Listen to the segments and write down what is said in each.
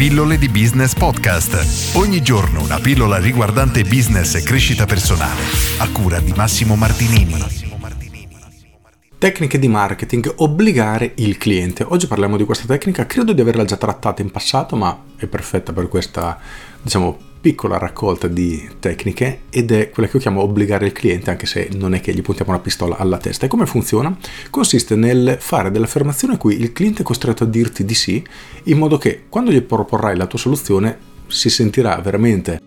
Pillole di Business Podcast. Ogni giorno una pillola riguardante business e crescita personale. A cura di Massimo Martinini. Tecniche di marketing, obbligare il cliente. Oggi parliamo di questa tecnica, credo di averla già trattata in passato, ma è perfetta per questa, diciamo, piccola raccolta di tecniche ed è quella che io chiamo obbligare il cliente, anche se non è che gli puntiamo una pistola alla testa. E come funziona? Consiste nel fare delle affermazioni a cui il cliente è costretto a dirti di sì, in modo che quando gli proporrai la tua soluzione si sentirà veramente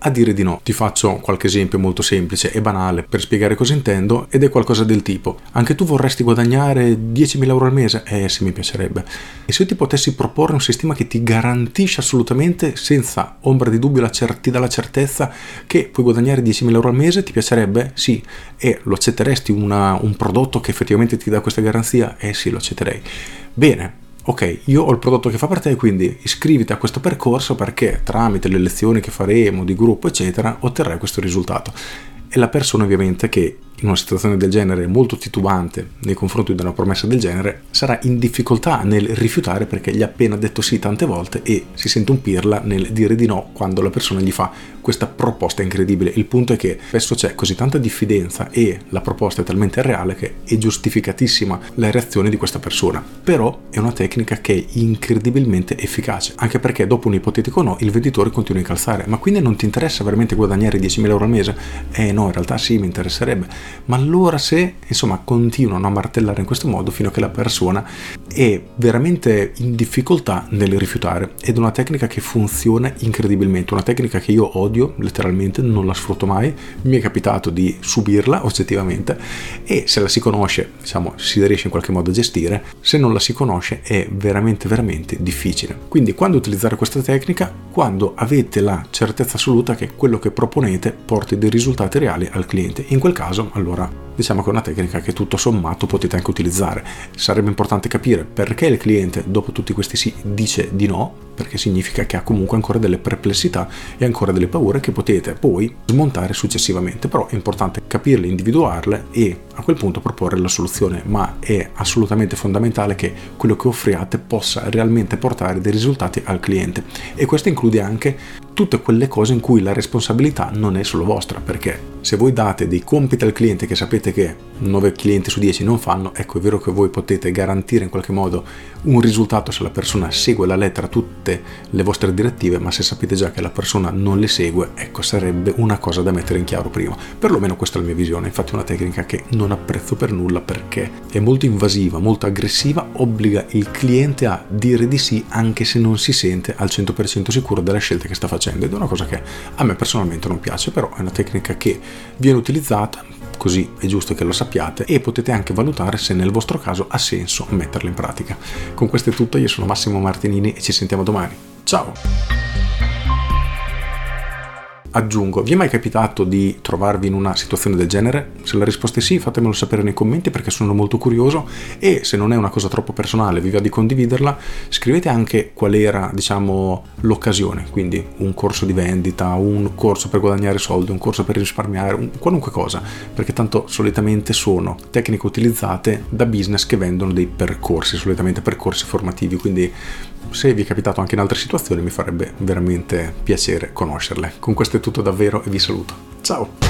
a dire di no. Ti faccio qualche esempio molto semplice e banale per spiegare cosa intendo ed è qualcosa del tipo anche tu vorresti guadagnare 10.000 euro al mese? Eh sì, mi piacerebbe. E se io ti potessi proporre un sistema che ti garantisce assolutamente senza ombra di dubbio la cer- ti dà la certezza che puoi guadagnare 10.000 euro al mese, ti piacerebbe? Sì. E lo accetteresti una, un prodotto che effettivamente ti dà questa garanzia? Eh sì, lo accetterei. Bene, ok, io ho il prodotto che fa per te, quindi iscriviti a questo percorso perché tramite le lezioni che faremo di gruppo, eccetera, otterrai questo risultato. E la persona ovviamente che in una situazione del genere molto titubante nei confronti di una promessa del genere sarà in difficoltà nel rifiutare perché gli ha appena detto sì tante volte e si sente un pirla nel dire di no quando la persona gli fa questa proposta incredibile. Il punto è che spesso c'è così tanta diffidenza e la proposta è talmente reale che è giustificatissima la reazione di questa persona. Però è una tecnica che è incredibilmente efficace, anche perché dopo un ipotetico no il venditore continua a incalzare. Ma quindi non ti interessa veramente guadagnare 10.000 euro al mese? Eh no, in realtà sì, mi interesserebbe ma allora se insomma continuano a martellare in questo modo fino a che la persona è veramente in difficoltà nel rifiutare ed è una tecnica che funziona incredibilmente, una tecnica che io odio letteralmente, non la sfrutto mai, mi è capitato di subirla oggettivamente e se la si conosce diciamo si riesce in qualche modo a gestire, se non la si conosce è veramente veramente difficile. Quindi quando utilizzare questa tecnica? Quando avete la certezza assoluta che quello che proponete porti dei risultati reali al cliente, in quel caso allora diciamo che è una tecnica che tutto sommato potete anche utilizzare. Sarebbe importante capire perché il cliente dopo tutti questi sì dice di no, perché significa che ha comunque ancora delle perplessità e ancora delle paure che potete poi smontare successivamente, però è importante capirle, individuarle e a quel punto proporre la soluzione, ma è assolutamente fondamentale che quello che offriate possa realmente portare dei risultati al cliente. E questo include anche tutte quelle cose in cui la responsabilità non è solo vostra, perché se voi date dei compiti al cliente che sapete che 9 clienti su 10 non fanno, ecco è vero che voi potete garantire in qualche modo un risultato se la persona segue la lettera tutte le vostre direttive, ma se sapete già che la persona non le segue, ecco sarebbe una cosa da mettere in chiaro prima. Perlomeno questa è la mia visione, infatti è una tecnica che non apprezzo per nulla perché è molto invasiva, molto aggressiva, obbliga il cliente a dire di sì anche se non si sente al 100% sicuro della scelta che sta facendo ed è una cosa che a me personalmente non piace, però è una tecnica che viene utilizzata così è giusto che lo sappiate e potete anche valutare se nel vostro caso ha senso metterla in pratica. Con questo è tutto, io sono Massimo Martinini e ci sentiamo domani. Ciao! Aggiungo, vi è mai capitato di trovarvi in una situazione del genere? Se la risposta è sì, fatemelo sapere nei commenti perché sono molto curioso e se non è una cosa troppo personale, vi va di condividerla, scrivete anche qual era, diciamo, l'occasione, quindi un corso di vendita, un corso per guadagnare soldi, un corso per risparmiare, un, qualunque cosa, perché tanto solitamente sono tecniche utilizzate da business che vendono dei percorsi, solitamente percorsi formativi, quindi se vi è capitato anche in altre situazioni mi farebbe veramente piacere conoscerle. Con questo è tutto davvero e vi saluto. Ciao!